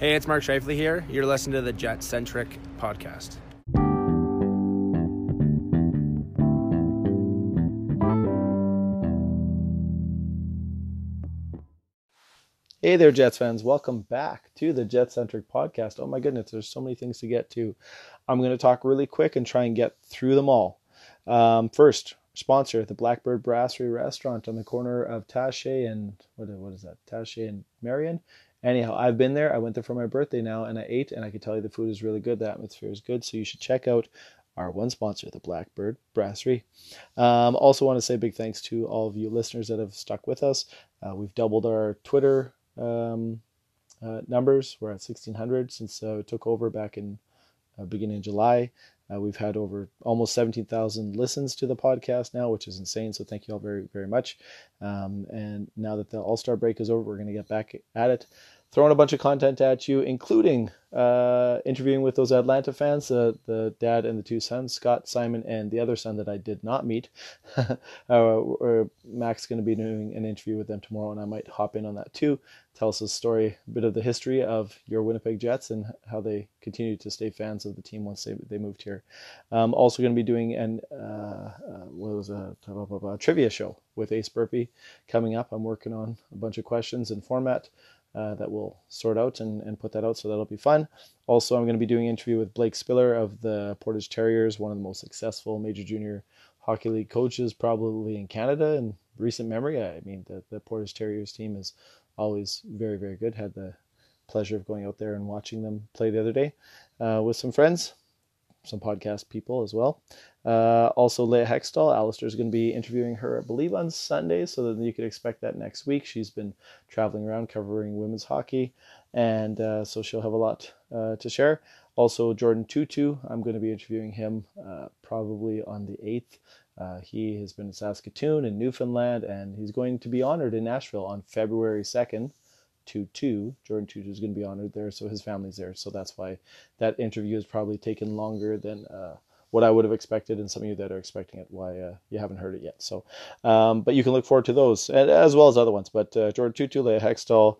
Hey, it's Mark Shifley here. You're listening to the Jet Centric podcast. Hey there, Jets fans. Welcome back to the Jet Centric podcast. Oh my goodness, there's so many things to get to. I'm going to talk really quick and try and get through them all. Um, first, sponsor, the Blackbird Brasserie restaurant on the corner of Taché and what, what is that? Taché and Marion. Anyhow, I've been there. I went there for my birthday now and I ate, and I can tell you the food is really good. The atmosphere is good. So you should check out our one sponsor, the Blackbird Brasserie. Um, also, want to say big thanks to all of you listeners that have stuck with us. Uh, we've doubled our Twitter um, uh, numbers. We're at 1,600 since uh, we took over back in uh, beginning of July. Uh, we've had over almost 17,000 listens to the podcast now, which is insane. So thank you all very, very much. Um, and now that the All Star break is over, we're going to get back at it throwing a bunch of content at you, including uh, interviewing with those Atlanta fans, uh, the dad and the two sons, Scott, Simon, and the other son that I did not meet. uh, Mac's going to be doing an interview with them tomorrow, and I might hop in on that too. Tell us a story, a bit of the history of your Winnipeg Jets and how they continue to stay fans of the team once they, they moved here. Um, also going to be doing an uh, uh, what was a, a trivia show with Ace Burpee coming up. I'm working on a bunch of questions and format uh, that we'll sort out and, and put that out. So that'll be fun. Also, I'm going to be doing an interview with Blake Spiller of the Portage Terriers, one of the most successful major junior hockey league coaches probably in Canada in recent memory. I mean, the, the Portage Terriers team is always very, very good. Had the pleasure of going out there and watching them play the other day uh, with some friends, some podcast people as well. Uh, also, Leah Hextall, Alistair is going to be interviewing her, I believe, on Sunday, so that you could expect that next week. She's been traveling around covering women's hockey, and uh, so she'll have a lot uh, to share. Also, Jordan Tootoo, I'm going to be interviewing him uh, probably on the 8th. Uh, he has been in Saskatoon and Newfoundland, and he's going to be honored in Nashville on February 2nd. 2 2. Jordan Tootoo is going to be honored there, so his family's there. So that's why that interview has probably taken longer than uh, what I would have expected, and some of you that are expecting it, why uh, you haven't heard it yet. So, um, but you can look forward to those as well as other ones. But uh, Jordan Tootoo, Leah Hextall,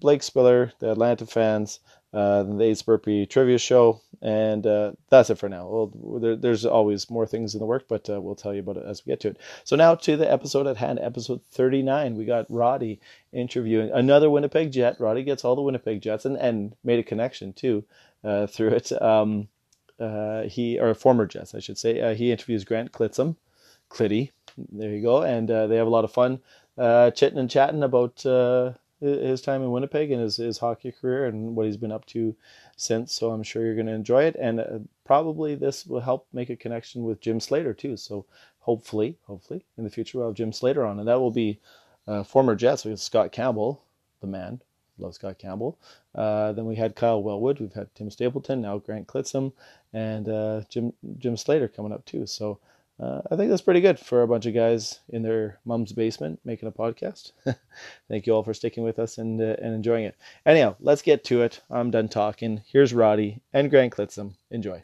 Blake Spiller, the Atlanta fans, uh, the Ace Burpee trivia show, and uh, that's it for now. Well, there, there's always more things in the work, but uh, we'll tell you about it as we get to it. So now to the episode at hand, episode 39. We got Roddy interviewing another Winnipeg Jet. Roddy gets all the Winnipeg Jets and, and made a connection too uh, through it. Um, uh, he or former Jets, I should say. Uh, he interviews Grant Clitsome, Clitty. There you go, and uh, they have a lot of fun chitting and chatting about his time in Winnipeg and his, his hockey career and what he's been up to since. So I'm sure you're going to enjoy it, and uh, probably this will help make a connection with Jim Slater too. So hopefully, hopefully in the future we'll have Jim Slater on, and that will be former Jets with Scott Campbell, the man, love Scott Campbell. Uh, then we had Kyle Wellwood. We've had Tim Stapleton, now Grant Clitsome, and uh, Jim Jim Slater coming up too. So uh, I think that's pretty good for a bunch of guys in their mom's basement making a podcast. Thank you all for sticking with us and uh, and enjoying it. Anyhow, let's get to it. I'm done talking. Here's Roddy and Grant Clitsome. Enjoy.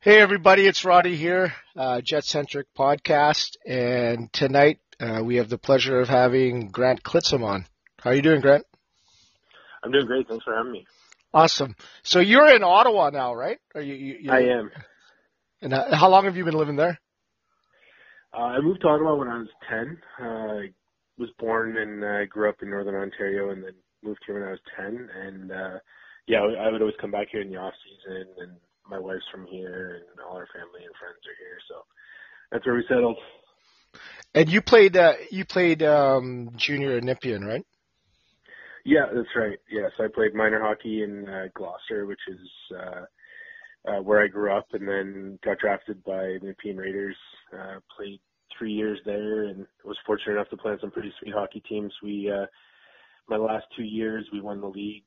Hey everybody, it's Roddy here, uh, Jet Centric Podcast, and tonight uh, we have the pleasure of having Grant Clitsome on. How are you doing, Grant? I'm doing great. Thanks for having me. Awesome. So you're in Ottawa now, right? Are you? you I am. And uh, how long have you been living there? Uh, I moved to Ottawa when I was 10. Uh, I was born and uh, grew up in Northern Ontario, and then moved here when I was 10. And uh, yeah, I would always come back here in the off season, and my wife's from here, and all our family and friends are here, so that's where we settled. And you played uh, you played um, junior Nepean, right? Yeah, that's right. Yes, I played minor hockey in uh, Gloucester, which is uh, uh, where I grew up, and then got drafted by the Nepean Raiders. Uh, played three years there, and was fortunate enough to play on some pretty sweet hockey teams. We uh, my last two years we won the league,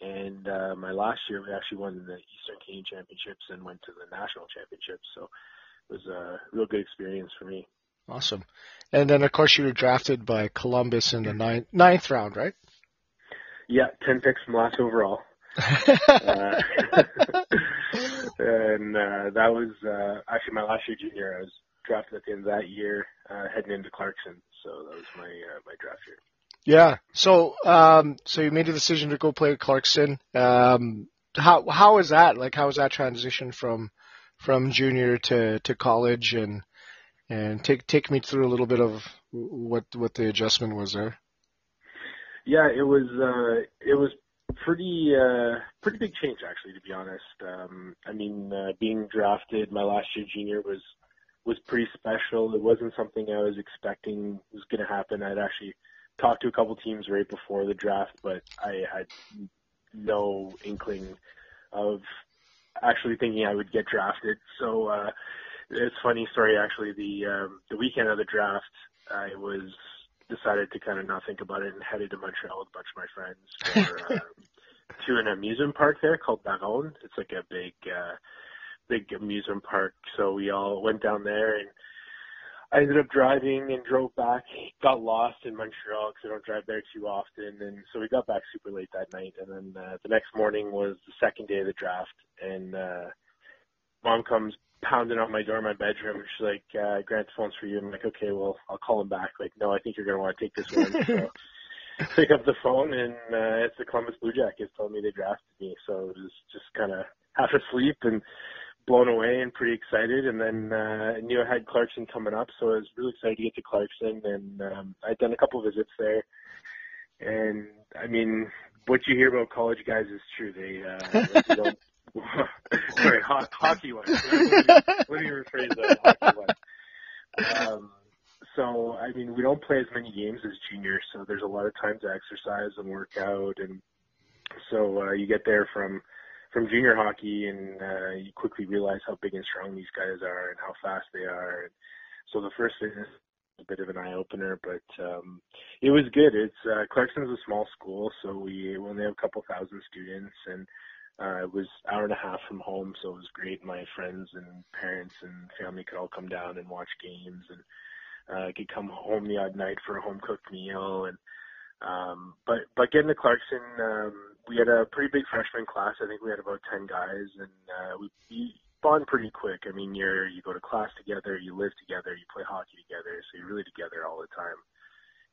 and uh, my last year we actually won the Eastern Canadian Championships and went to the national championships. So it was a real good experience for me. Awesome. And then, of course, you were drafted by Columbus in the ninth, ninth round, right? Yeah, 10 picks from last overall. uh, and uh, that was uh, actually my last year junior. I was drafted at the end of that year, uh, heading into Clarkson. So that was my uh, my draft year. Yeah. So um, so you made a decision to go play at Clarkson. Um, how how was that? Like how was that transition from from junior to to college and and take take me through a little bit of what what the adjustment was there. Yeah, it was uh, it was pretty uh, pretty big change actually, to be honest. Um, I mean, uh, being drafted my last year junior was was pretty special. It wasn't something I was expecting was going to happen. I'd actually talked to a couple teams right before the draft, but I had no inkling of actually thinking I would get drafted. So uh, it's funny story actually. The um, the weekend of the draft, I was decided to kind of not think about it and headed to Montreal with a bunch of my friends for, um, to an amusement park there called La Ronde. It's like a big uh, big amusement park. So we all went down there and I ended up driving and drove back, got lost in Montreal because I don't drive there too often, and so we got back super late that night. And then uh, the next morning was the second day of the draft, and uh, mom comes pounding on my door in my bedroom. She's like, uh, "Grant, the phone's for you." I'm like, "Okay, well, I'll call him back." Like, no, I think you're gonna want to take this one. So pick up the phone, and uh, it's the Columbus Blue Jackets told me they drafted me. So it was just kind of half asleep and blown away and pretty excited. And then uh, I knew I had Clarkson coming up, so I was really excited to get to Clarkson. And um, I'd done a couple visits there. And I mean, what you hear about college guys is true. They, uh, they don't. sorry, ho- hockey wise. Let me, rephrase that. Hockey. Um, so I mean, we don't play as many games as juniors, so there's a lot of time to exercise and work out, and so uh, you get there from from junior hockey, and uh, you quickly realize how big and strong these guys are and how fast they are. And so the first visit a bit of an eye opener, but um, it was good. It's uh, Clarkson's a small school, so we only have a couple thousand students, and uh, it was hour and a half from home, so it was great. My friends and parents and family could all come down and watch games, and uh, could come home the odd night for a home cooked meal, and um, but but getting to Clarkson. Um, we had a pretty big freshman class. I think we had about ten guys, and uh, we, we bond pretty quick. I mean, you're you go to class together, you live together, you play hockey together, so you're really together all the time.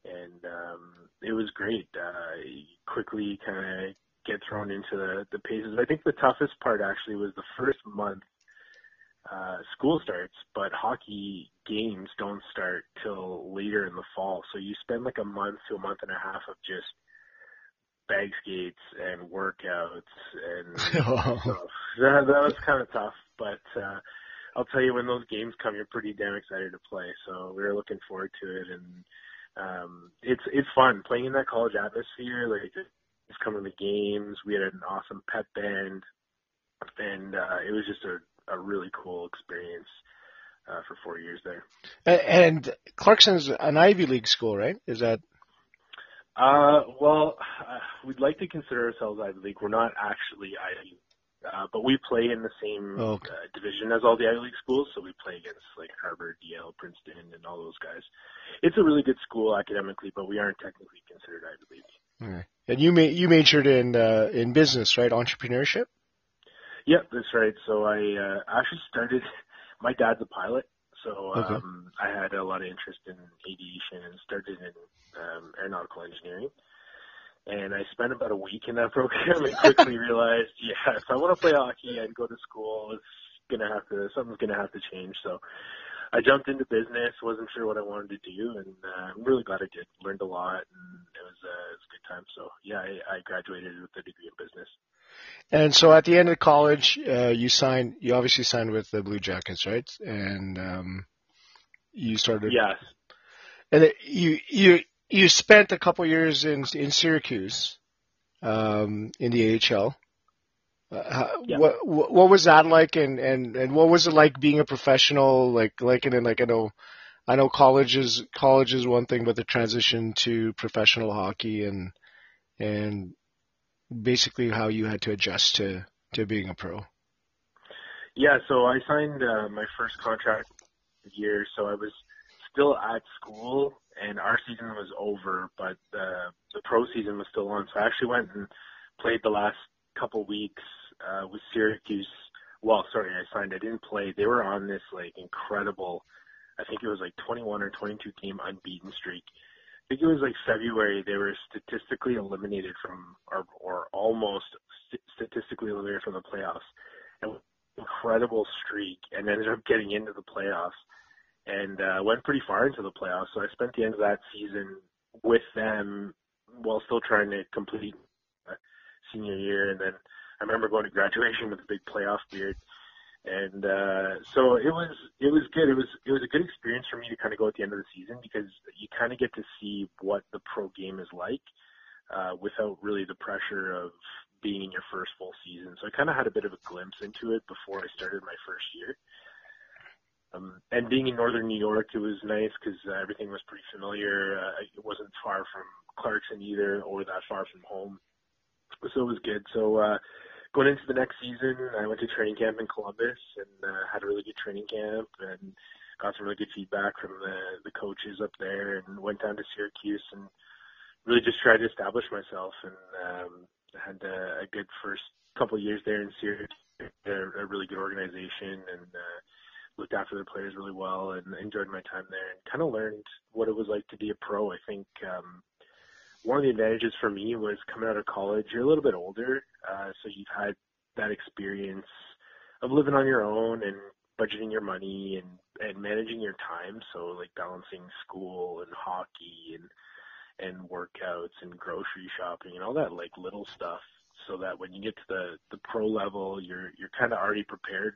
And um, it was great. Uh, quickly kind of get thrown into the, the paces. I think the toughest part actually was the first month uh, school starts, but hockey games don't start till later in the fall. So you spend like a month to a month and a half of just bag skates and workouts and so that, that was kind of tough. But uh, I'll tell you, when those games come, you're pretty damn excited to play. So we are looking forward to it, and um, it's it's fun playing in that college atmosphere. Like just coming to games, we had an awesome pep band, and uh, it was just a a really cool experience. Uh, for four years there. And Clarkson's an Ivy League school, right? Is that uh, well, uh, we'd like to consider ourselves Ivy League. We're not actually Ivy, uh, but we play in the same oh, okay. uh, division as all the Ivy League schools. So we play against like Harvard, Yale, Princeton, and all those guys. It's a really good school academically, but we aren't technically considered Ivy League. All right. And you ma- you majored in uh, in business, right? Entrepreneurship. Yep, that's right. So I uh, actually started. My dad's a pilot, so Okay. um, I had a lot of interest in aviation and started in um, aeronautical engineering. And I spent about a week in that program and quickly realized, yeah, if I want to play hockey and go to school, it's gonna have to something's gonna have to change. So I jumped into business, wasn't sure what I wanted to do, and uh, I'm really glad I did. Learned a lot, and it was, uh, it was a good time. So yeah, I, I graduated with a degree in business. And so at the end of college, uh, you signed. You obviously signed with the Blue Jackets, right? And um, you started. Yes. And it, you you you spent a couple years in in Syracuse, um, in the AHL. Uh, Yeah. what, what what was that like, and, and, and what was it like being a professional? Like like in like I know, I know college is college is one thing, but the transition to professional hockey and and basically how you had to adjust to to being a pro. Yeah, so I signed uh, my first contract year, so I was still at school, and our season was over, but uh, the pro season was still on. So I actually went and played the last couple weeks uh, with Syracuse. Well, sorry, I signed. I didn't play. They were on this like incredible. I think it was like 21 or 22 game unbeaten streak. I think it was like February. They were statistically eliminated from, or, or almost st- statistically eliminated from the playoffs. And incredible streak, and ended up getting into the playoffs, and uh, went pretty far into the playoffs. So I spent the end of that season with them while still trying to complete senior year, and then I remember going to graduation with a big playoff beard and uh, so it was it was good. It was it was a good experience for me to kind of go at the end of the season because you kind of get to see what the pro game is like uh, without really the pressure of being in your first full season. So I kind of had a bit of a glimpse into it before I started my first year. Um, and being in northern New York, it was nice because uh, everything was pretty familiar. Uh, it wasn't far from Clarkson either, or that far from home, so it was good. So uh, going into the next season, I went to training camp in Columbus and uh, had a really good training camp and got some really good feedback from the the coaches up there and went down to Syracuse and really just tried to establish myself and um, had a, a good first couple of years there in Syracuse. A, a really good organization and uh, looked after their players really well and enjoyed my time there and kind of learned what it was like to be a pro. I think um, one of the advantages for me was coming out of college. You're a little bit older, uh, so you've had that experience of living on your own and budgeting your money and and managing your time. So like balancing school and hockey and and workouts and grocery shopping and all that like little stuff. So that when you get to the the pro level, you're you're kind of already prepared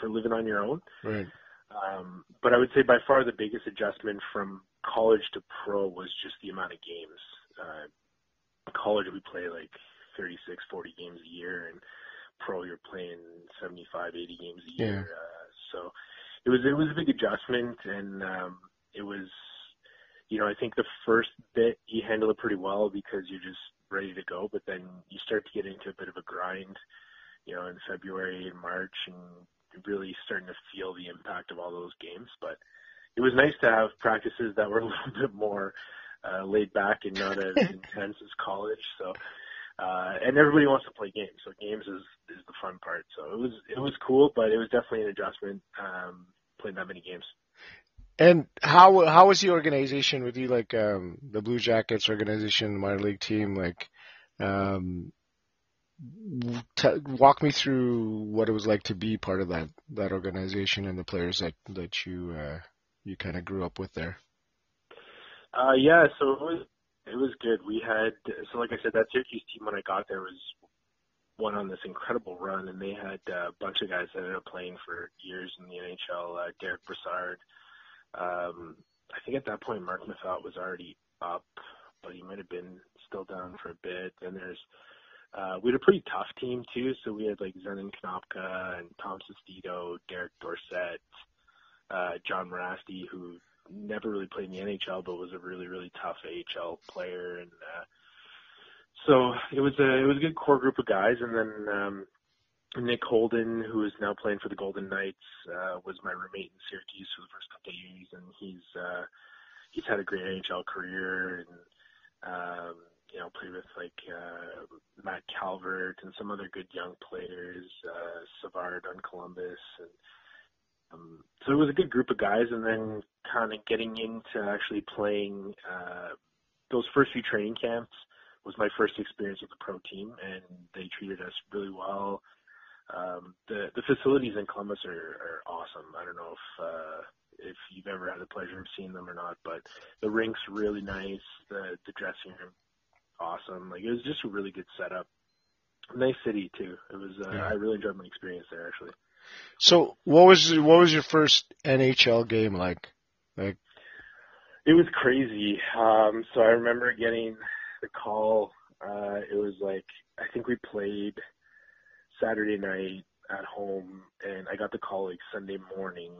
for living on your own. Right. Um, but I would say by far the biggest adjustment from college to pro was just the amount of games college we play like 36, 40 games a year, and pro you're playing 75, 80 games a year. Yeah. Uh, so it was it was a big adjustment, and um, it was you know I think the first bit you handle it pretty well because you're just ready to go, but then you start to get into a bit of a grind, you know, in February and March, and really starting to feel the impact of all those games. But it was nice to have practices that were a little bit more uh, laid back and not as intense as college. So, uh, and everybody wants to play games. So games is, is the fun part. So it was, it was cool, but it was definitely an adjustment, um, playing that many games. And how how was the organization with you, like um, the Blue Jackets organization, minor league team? Like, um, t- walk me through what it was like to be part of that that organization and the players that that you uh, you kind of grew up with there. Uh, yeah, so it was it was good. We had so like I said, that Syracuse team when I got there was went on this incredible run, and they had a bunch of guys that ended up playing for years in the NHL. Uh, Derick Brassard. Um, I think at that point Marc Methot was already up, but he might have been still down for a bit. And there's uh, we had a pretty tough team too, so we had like Zenon Konopka and Tom Sestito, Derek Dorsett, uh, Jon Mirasty, who never really played in the NHL, but was a really really tough AHL player, and uh, so it was a it was a good core group of guys. And then um, Nick Holden, who is now playing for the Golden Knights, uh, was my roommate in Syracuse for the first couple of years, and he's uh, he's had a great NHL career and. Um, you know, played with like uh, Matt Calvert and some other good young players, uh, Savard on Columbus, and um, so it was a good group of guys, and then kind of getting into actually playing uh, those first few training camps was my first experience with the pro team, and they treated us really well. Um, the the facilities in Columbus are, are awesome. I don't know if uh, if you've ever had the pleasure of seeing them or not, but the rink's really nice. The the dressing room, awesome. Like it was just a really good setup. Nice city too. It was. Uh, Yeah. I really enjoyed my experience there actually. So what was what was your first NHL game like? Like It was crazy. Um, so I remember getting the call. Uh, it was like I think we played Saturday night at home, and I got the call like Sunday morning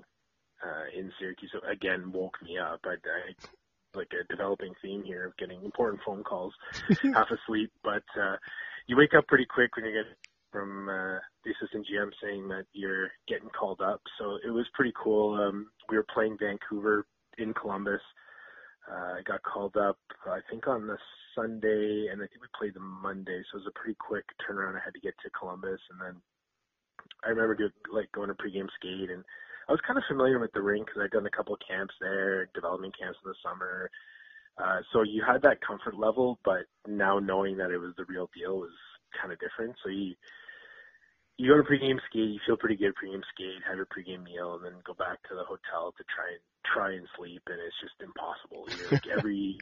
uh, in Syracuse. So again, woke me up. I, I like a developing theme here of getting important phone calls, half asleep. But uh, you wake up pretty quick when you get from uh, the assistant GM saying that you're getting called up. So it was pretty cool. Um, we were playing Vancouver in Columbus. Uh, I got called up, I think on the Sunday, and I think we played the Monday, so it was a pretty quick turnaround. I had to get to Columbus, and then I remember doing, like going to pregame skate, and I was kind of familiar with the rink because I'd done a couple of camps there, development camps in the summer. Uh, so you had that comfort level, but now knowing that it was the real deal was kind of different. So you you go to pregame skate, you feel pretty good pregame skate, have your pregame meal, and then go back to the hotel to try and try and sleep, and it's just impossible. You're like every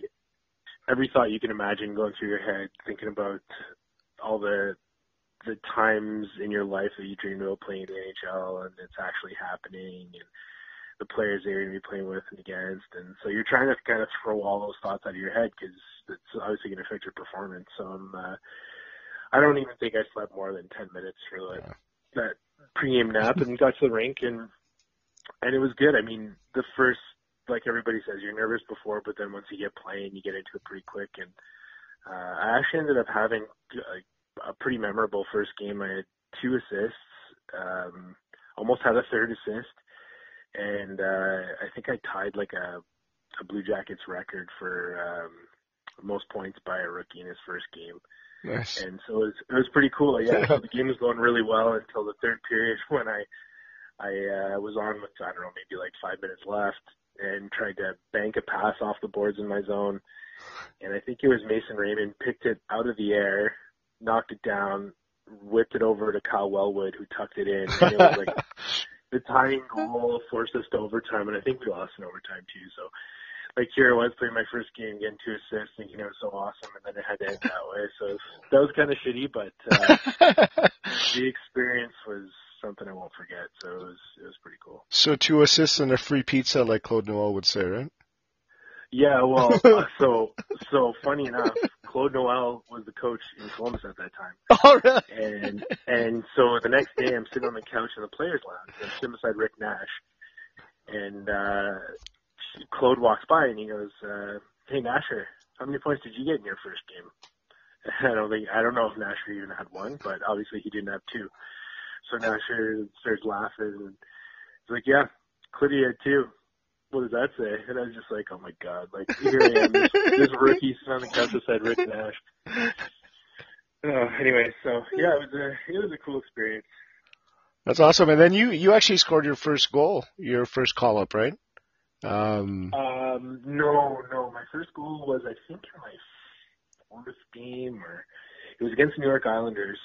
every thought you can imagine going through your head, thinking about all the the times in your life that you dreamed about playing the NHL, and it's actually happening, and the players that you're going to be playing with and against, and so you're trying to kind of throw all those thoughts out of your head because it's obviously going to affect your performance. So I'm, uh, I don't even think I slept more than ten minutes for like yeah. that pregame nap, and got to the rink, and and it was good. I mean, the first, like everybody says, you're nervous before, but then once you get playing, you get into it pretty quick, and uh, I actually ended up having a, a pretty memorable first game. I had two assists, um, almost had a third assist and uh, I think I tied like a, a Blue Jackets record for um, most points by a rookie in his first game. Nice. And so it was, it was pretty cool. Yeah, so the game was going really well until the third period when I I uh, was on with I don't know maybe like five minutes left and tried to bank a pass off the boards in my zone, and I think it was Mason Raymond picked it out of the air, knocked it down, whipped it over to Kyle Wellwood who tucked it in, and it was like the tying goal forced us to overtime, and I think we lost in overtime too. So, like here I was playing my first game, getting two assists, thinking it was so awesome, and then it had to end that way. So that was kind of shitty, but uh, the experience was something I won't forget. So it was it was pretty cool. So two assists and a free pizza, like Claude Noel would say, right? Yeah, well, uh, so so funny enough, Claude Noel was the coach in Columbus at that time. Oh, really? And and so the next day, I'm sitting on the couch in the players' lounge, and I'm sitting beside Rick Nash, and uh, Claude walks by and he goes, uh, "Hey Nasher, how many points did you get in your first game?" I don't think I don't know if Nasher even had one, but obviously he didn't have two. So Nasher starts laughing and he's like, "Yeah, Clitty had two what does that say? And I was just like, oh my god, like here I am, this, this rookie sitting on the couch beside Rick Nash. Uh, anyway, so yeah, it was a it was a cool experience. That's awesome. And then you you actually scored your first goal, your first call up, right? Um, um no, no, my first goal was I think in my fourth game, or it was against New York Islanders.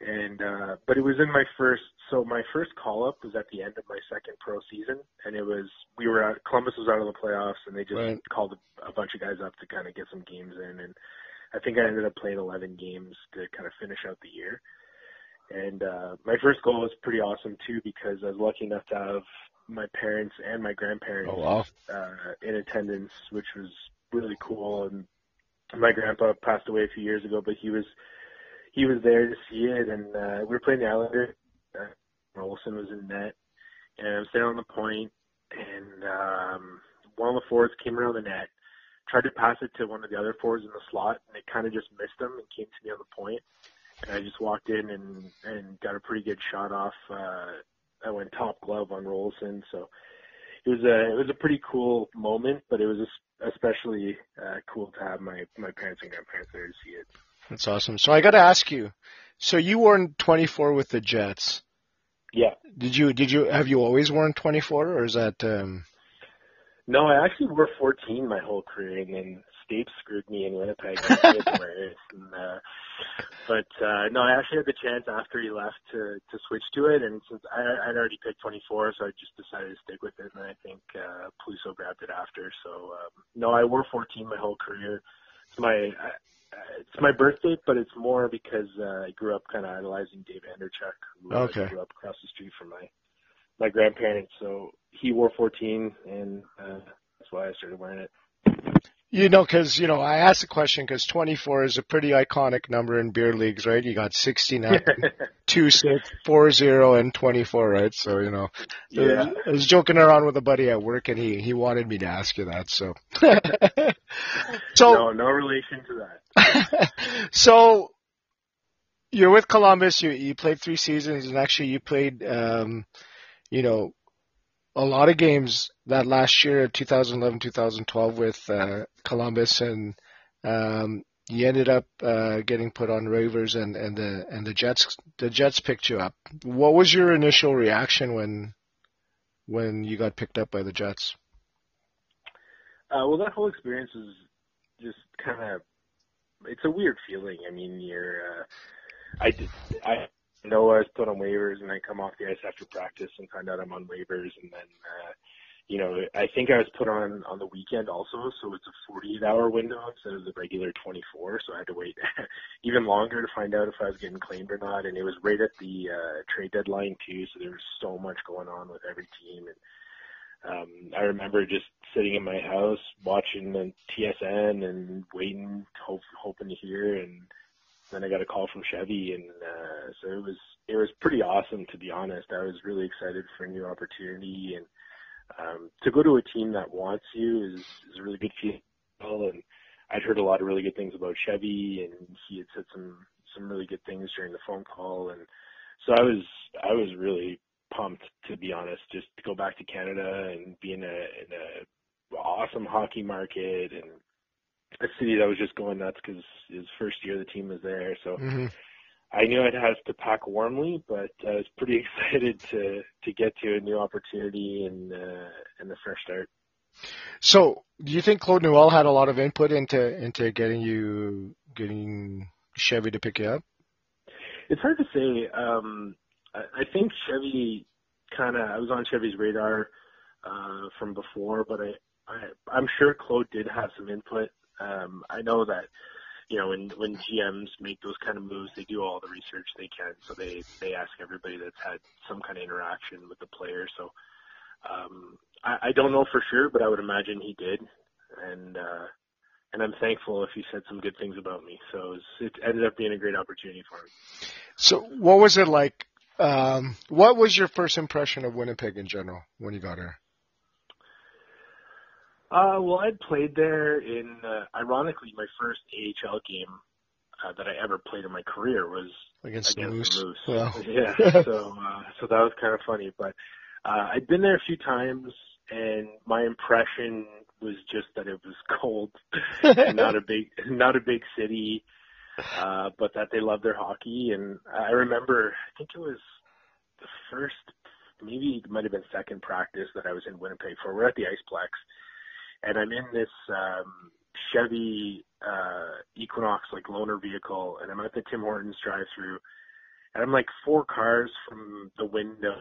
And uh but it was in my first so my first call up was at the end of my second pro season. And it was we were at Columbus was out of the playoffs and they just right. called a, a bunch of guys up to kind of get some games in. And I think I ended up playing 11 games to kind of finish out the year. And uh my first goal was pretty awesome too because I was lucky enough to have my parents and my grandparents oh, wow. uh in attendance which was really cool and my grandpa passed away a few years ago but he was he was there to see it, and uh, we were playing the Islanders. Uh, Roloson was in net, and I was there on the point, and um, one of the forwards came around the net, tried to pass it to one of the other forwards in the slot, and it kind of just missed him and came to me on the point. And I just walked in and and got a pretty good shot off. Uh, I went top glove on Roloson, so it was a it was a pretty cool moment, but it was especially uh, cool to have my my parents and grandparents there to see it. That's awesome. So I got to ask you. So you worn 24 with the Jets. Yeah. Did you did you have you always worn 24 or is that um No, I actually wore 14 my whole career and then Steve screwed me in Winnipeg and uh but uh no, I actually had the chance after he left to to switch to it and since I I'd already picked 24 so I just decided to stick with it and I think uh Pluso grabbed it after. So um no, I wore 14 my whole career. It's my I, it's my birthday, but it's more because uh, I grew up kind of idolizing Dave Andreychuk, who okay. grew up across the street from my my grandparents. So he wore 14, and uh, that's why I started wearing it. You know, because you know, I asked the question because 24 is a pretty iconic number in beer leagues, right? You got 69, 2, 6, 4, 0, and 24, right? So you know, yeah. I was joking around with a buddy at work, and he he wanted me to ask you that. So, so no, no relation to that. so you're with Columbus. You you played three seasons, and actually you played, um, you know, a lot of games that last year, 2011, 2012, with uh, Columbus, and um, you ended up uh, getting put on waivers, and, and the and the Jets the Jets picked you up. What was your initial reaction when when you got picked up by the Jets? Uh, well, that whole experience was just kind of it's a weird feeling. I mean, you're uh, I did I know I was put on waivers and I come off the ice after practice and find out I'm on waivers and then uh, you know, I think I was put on on the weekend also, so it's a 48 hour window instead of the regular 24. So I had to wait even longer to find out if I was getting claimed or not. And it was right at the uh, trade deadline too, so there was so much going on with every team. And um, I remember just sitting in my house watching the TSN and waiting, hope, hoping to hear. And then I got a call from Chevy, and uh, so it was it was pretty awesome to be honest. I was really excited for a new opportunity and um, to go to a team that wants you is, is a really good feel. And I'd heard a lot of really good things about Chevy, and he had said some some really good things during the phone call. And so I was I was really pumped to be honest, just to go back to Canada and be in a in a awesome hockey market and a city that was just going nuts because his first year the team was there. So. Mm-hmm. I knew I'd have to pack warmly, but I was pretty excited to to get to a new opportunity and uh, and the fresh start. So, do you think Claude Noel had a lot of input into into getting you getting Chevy to pick you up? It's hard to say. Um, I, I think Chevy kind of I was on Chevy's radar uh, from before, but I, I I'm sure Claude did have some input. Um, I know that you know, when when GMs make those kind of moves, they do all the research they can. So they they ask everybody that's had some kind of interaction with the player. So um, I, I don't know for sure, but I would imagine he did, and uh, and I'm thankful if he said some good things about me. So it, was, it ended up being a great opportunity for him. So what was it like? Um, what was your first impression of Winnipeg in general when you got here? Uh, well, I'd played there in, uh, ironically, my first AHL game uh, that I ever played in my career was against, against the Moose. Wow. Yeah, so uh, so that was kind of funny. But uh, I'd been there a few times, and my impression was just that it was cold and not a big not a big city, uh, but that they loved their hockey. And I remember, I think it was the first, maybe it might have been second practice that I was in Winnipeg for. We're at the Iceplex and I'm in this um, Chevy uh, Equinox like loaner vehicle, and I'm at the Tim Hortons drive-through, and I'm like four cars from the window,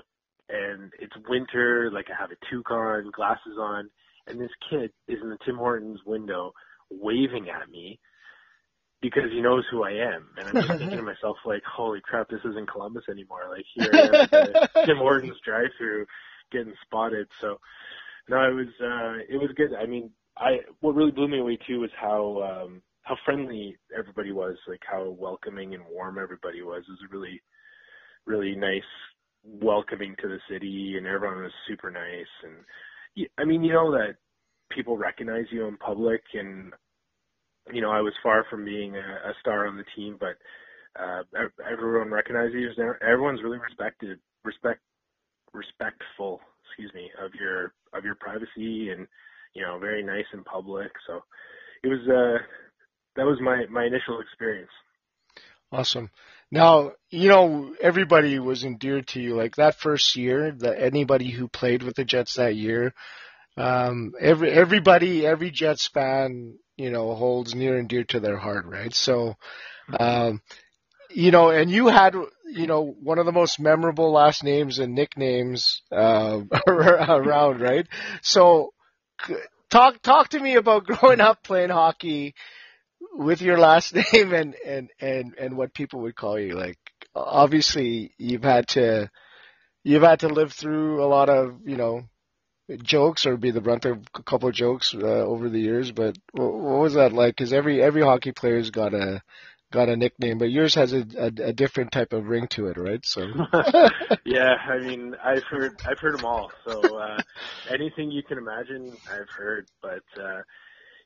and it's winter, like I have a toque on, glasses on, and this kid is in the Tim Hortons window waving at me because he knows who I am. And I'm just thinking to myself, like, holy crap, this isn't Columbus anymore. Like, here I am at the Tim Hortons drive through getting spotted. So no, it was uh, it was good. I mean, I what really blew me away too was how um, how friendly everybody was, like how welcoming and warm everybody was. It was really really nice, welcoming to the city, and everyone was super nice. And I mean, you know that people recognize you in public, and you know, I was far from being a, a star on the team, but uh, everyone recognizes you. Everyone's really respected, respect, respectful excuse me, of your of your privacy and you know very nice in public. So it was uh that was my my initial experience. Awesome. Now, you know, everybody was endeared to you. Like that first year, that anybody who played with the Jets that year, um, every everybody, every Jets fan, you know, holds near and dear to their heart, right? So, um, you know, and you had, you know, one of the most memorable last names and nicknames uh, around, right? So, talk talk to me about growing up playing hockey with your last name and and and and what people would call you. Like, obviously, you've had to you've had to live through a lot of, you know, jokes or be the brunt of a couple of jokes uh, over the years. But what, was that like? Because every every hockey player's got a got a nickname, but yours has a, a, a different type of ring to it, right? So. yeah, I mean, I've heard I've heard them all. So uh, anything you can imagine, I've heard. But uh,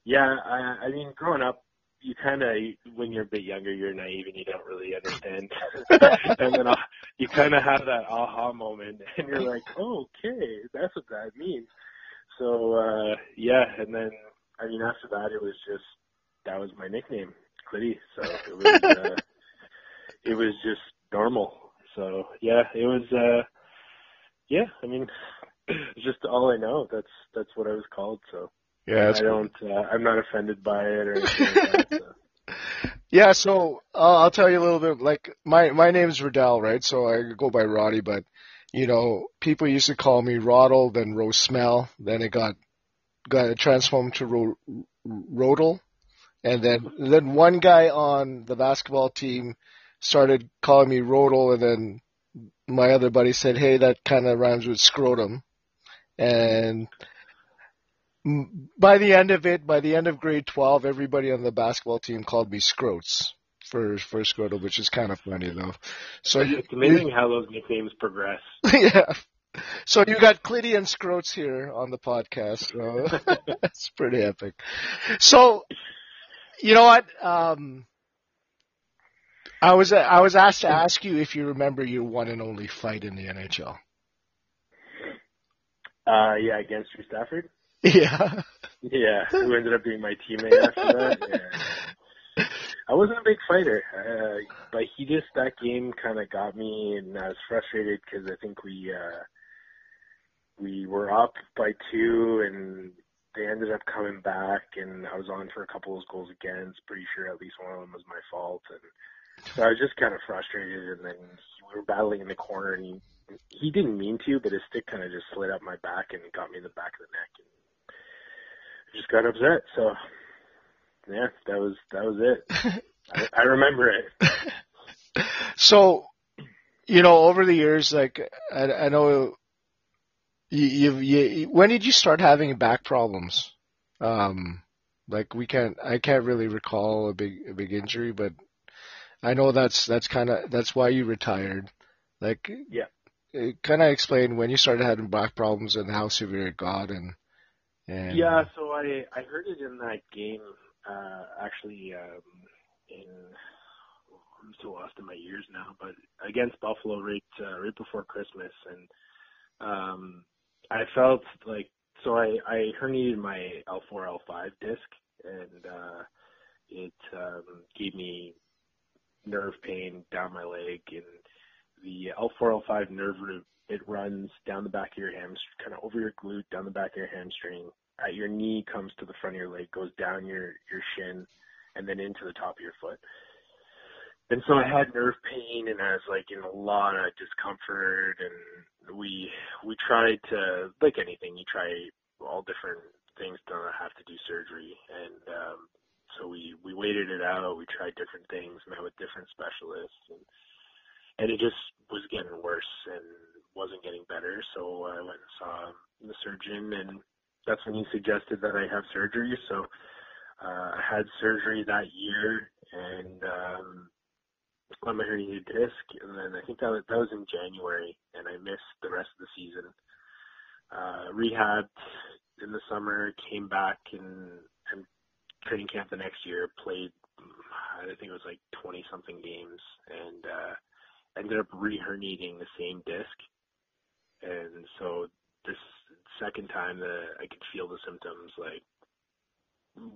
yeah, I, I mean, growing up, you kind of when you're a bit younger, you're naive and you don't really understand, and then uh, you kind of have that aha moment, and you're like, oh, okay, that's what that means. So uh, yeah, and then I mean, after that, it was just that was my nickname So it was uh, it was just normal. So yeah, it was uh yeah, I mean it's just all I know. That's that's what I was called. So Yeah, I don't. Uh, I'm not offended by it or anything like that. So. Yeah, so uh, I'll tell you a little bit. Like my my name's Riddell, right? So I go by Roddy, but you know, people used to call me Roddle, then Rose Smell, then it got got transformed to Ro- Rodel, and then then one guy on the basketball team started calling me Rodel, and then my other buddy said, "Hey, that kind of rhymes with scrotum," and by the end of it, by the end of grade 12, everybody on the basketball team called me Scroats for for scrotum, which is kind of funny though. So you, It's amazing how those nicknames progress. yeah. So you got Clitty and Scroats here on the podcast. So that's pretty epic. So you know what? Um, I was I was asked to ask you if you remember your one and only fight in the NHL. Uh, yeah, against Drew Stafford. Yeah. Yeah, who ended up being my teammate after that. Yeah. I wasn't a big fighter, uh, but he just that game kind of got me, and I was frustrated because I think we uh, we were up by two, and they ended up coming back, and I was on for a couple of those goals against. Pretty sure at least one of them was my fault, and so I was just kind of frustrated. And then we were battling in the corner, and he he didn't mean to, but his stick kind of just slid up my back and got me in the back of the neck, and I just got upset. So yeah, that was that was it. I, I remember it. So, you know, over the years, like I, I know you, you, when did you start having back problems? Um, like we can't, I can't really recall a big, a big injury, but I know that's that's kind of that's why you retired. Like, Yeah. kind of explain when you started having back problems and how severe it got, and and Yeah, so I I heard it in that game. Uh, actually, um, in I'm so lost in my years now, but against Buffalo right uh, right before Christmas, and um, I felt like so I I herniated my L4 L5 disc, and uh, it um, gave me nerve pain down my leg, and the L4 L5 nerve root it runs down the back of your hamstring, kind of over your glute, down the back of your hamstring. At your knee comes to the front of your leg, goes down your your shin, and then into the top of your foot. And so I had nerve pain, and I was like in a lot of discomfort. And we we tried to like anything, you try all different things to not have to do surgery. And um, so we we waited it out. We tried different things, met with different specialists, and and it just was getting worse and wasn't getting better. So I went and saw the surgeon, and that's when he suggested that I have surgery. So uh, I had surgery that year, and um, on my herniated disc, and then I think that was, that was in January, and I missed the rest of the season. Uh, rehabbed in the summer, came back and and training camp the next year, played I think it was like twenty something games, and uh, ended up re-herniating the same disc, and so this second time the I could feel the symptoms like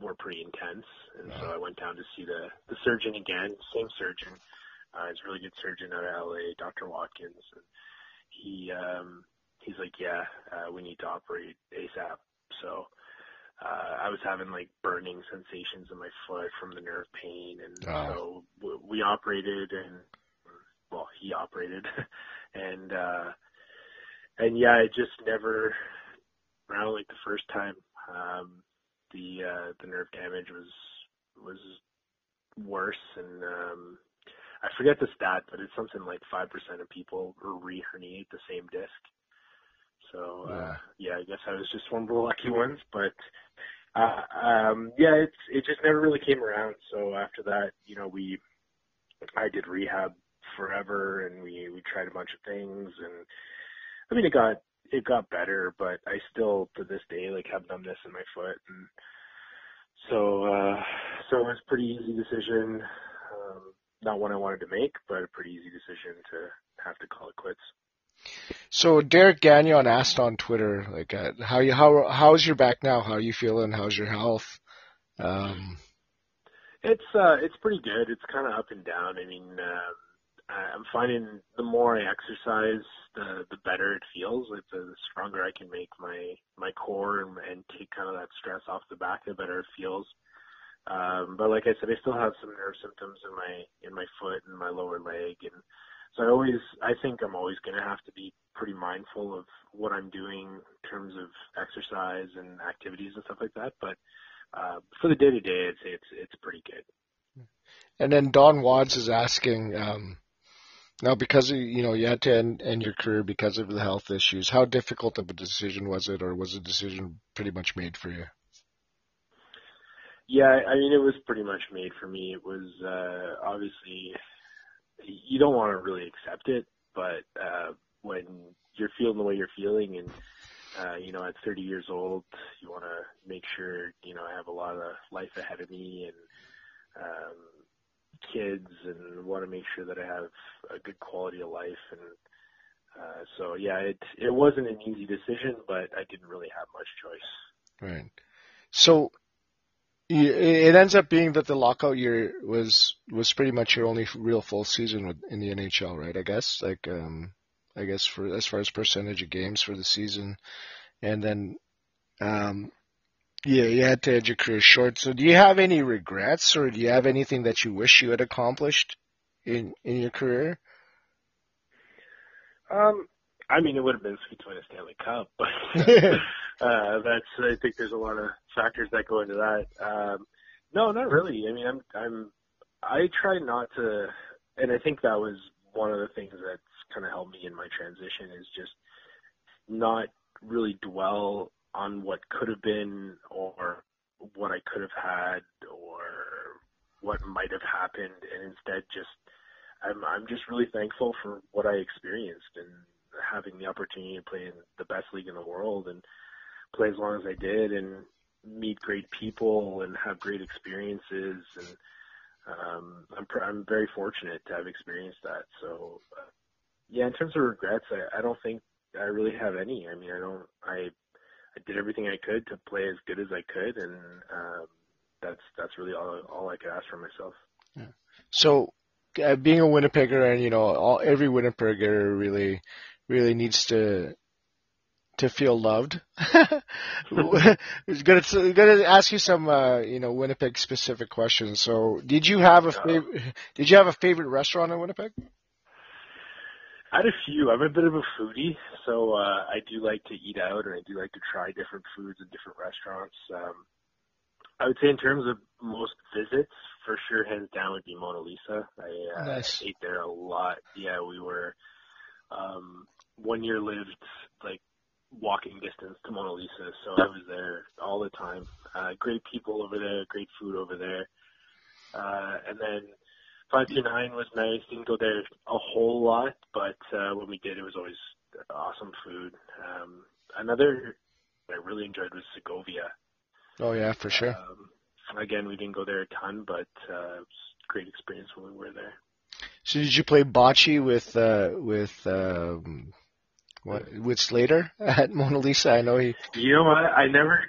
were pretty intense, and so I went down to see the the surgeon again, same surgeon. Uh, he's a really good surgeon out of LA, Dr. Watkins, and he um, he's like, yeah, uh, we need to operate ASAP. So uh, I was having like burning sensations in my foot from the nerve pain, and Oh. so w- we operated, and well, he operated, and uh, and yeah, it just never around like the first time. Um, the uh, the nerve damage was was worse, and um, I forget the stat, but it's something like five percent of people re-herniate the same disc. So uh, yeah, I guess I was just one of the lucky ones, but uh, um, yeah, it's it just never really came around. So after that, you know, we I did rehab forever, and we we tried a bunch of things, and I mean, it got it got better, but I still to this day like have numbness in my foot, and so uh, so it was a pretty easy decision. Not one I wanted to make, but a pretty easy decision to have to call it quits. So Derek Gagnon asked on Twitter, like, uh, how you how how's your back now? How are you feeling? How's your health? Um, It's uh it's pretty good. It's kind of up and down. I mean, uh, I'm finding the more I exercise, the the better it feels. Like the, the stronger I can make my my core and, and take kind of that stress off the back, the better it feels. Um, but like I said, I still have some nerve symptoms in my in my foot and my lower leg, and so I always I think I'm always going to have to be pretty mindful of what I'm doing in terms of exercise and activities and stuff like that. But uh, for the day to day, I'd say it's it's pretty good. And then Don Wads is asking, um, now because you know you had to end, end your career because of the health issues, how difficult of a decision was it, or was the decision pretty much made for you? Yeah, I mean it was pretty much made for me. It was uh, obviously you don't want to really accept it, but uh, when you're feeling the way you're feeling and uh, you know, at 30 years old, you want to make sure, you know, I have a lot of life ahead of me and um, kids and want to make sure that I have a good quality of life. And uh, so, yeah, it it wasn't an easy decision, but I didn't really have much choice. Right. So it ends up being that the lockout year was was pretty much your only real full season in the NHL, right? I guess like um I guess for as far as percentage of games for the season, and then um yeah, you had to edge your career short. So do you have any regrets, or do you have anything that you wish you had accomplished in in your career? Um, I mean, it would have been sweet to win a Stanley Cup, but uh, that's I think there's a lot of factors that go into that. Um, no, not really. I mean, I'm I'm I try not to, and I think that was one of the things that's kind of helped me in my transition is just not really dwell on what could have been or what I could have had or what might have happened, and instead just I'm I'm just really thankful for what I experienced and having the opportunity to play in the best league in the world and play as long as I did and meet great people and have great experiences and um, I'm pr- I'm very fortunate to have experienced that. So uh, yeah, in terms of regrets, I, I don't think I really have any. I mean, I don't. I I did everything I could to play as good as I could, and um, that's that's really all all I could ask for myself. Yeah. So, uh, being a Winnipegger, and you know, all every Winnipegger really really needs to to feel loved. gonna gonna ask you some uh, you know Winnipeg specific questions. So, did you have a favorite? Did you have a favorite restaurant in Winnipeg? I had a few. I'm a bit of a foodie, so uh, I do like to eat out, and I do like to try different foods in different restaurants. Um, I would say in terms of most visits, for sure, hands down would be Mona Lisa. I uh, nice. ate there a lot. Yeah, we were um, one year lived like walking distance to Mona Lisa, so I was there all the time. Uh, great people over there, great food over there, uh, and then 529 was nice. Didn't go there a whole lot, but uh, when we did, it was always awesome food. Um, another I really enjoyed was Segovia. Oh yeah, for sure. Um, again, we didn't go there a ton, but uh, it was a great experience when we were there. So did you play bocce with uh, with um, with Slater at Mona Lisa? I know he. You know what? I never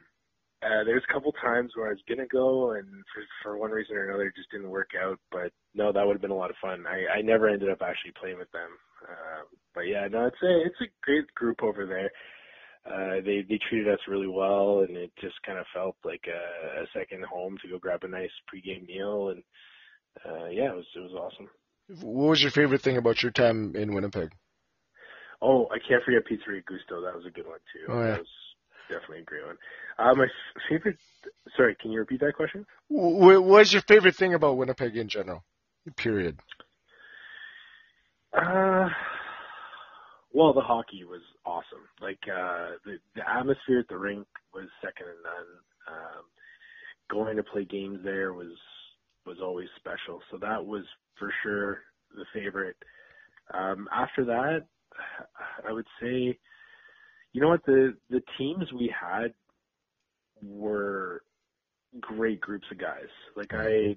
uh, there's a couple times where I was gonna go, and for for one reason or another, it just didn't work out. But no, that would have been a lot of fun. I I never ended up actually playing with them. Uh, but yeah, no, it's a it's a great group over there. Uh, they they treated us really well, and it just kind of felt like a, a second home to go grab a nice pregame meal, and uh, yeah, it was it was awesome. What was your favorite thing about your time in Winnipeg? Oh, I can't forget Pizzeria Gusto. That was a good one too. Oh yeah. That was definitely a great one. Uh, my favorite. Sorry, can you repeat that question? What was your favorite thing about Winnipeg in general? Period. Uh, well, the hockey was awesome. Like uh, the the atmosphere at the rink was second to none. Um, going to play games there was was always special. So that was for sure the favorite. Um, after that, I would say, you know what the the teams we had were great groups of guys. Like I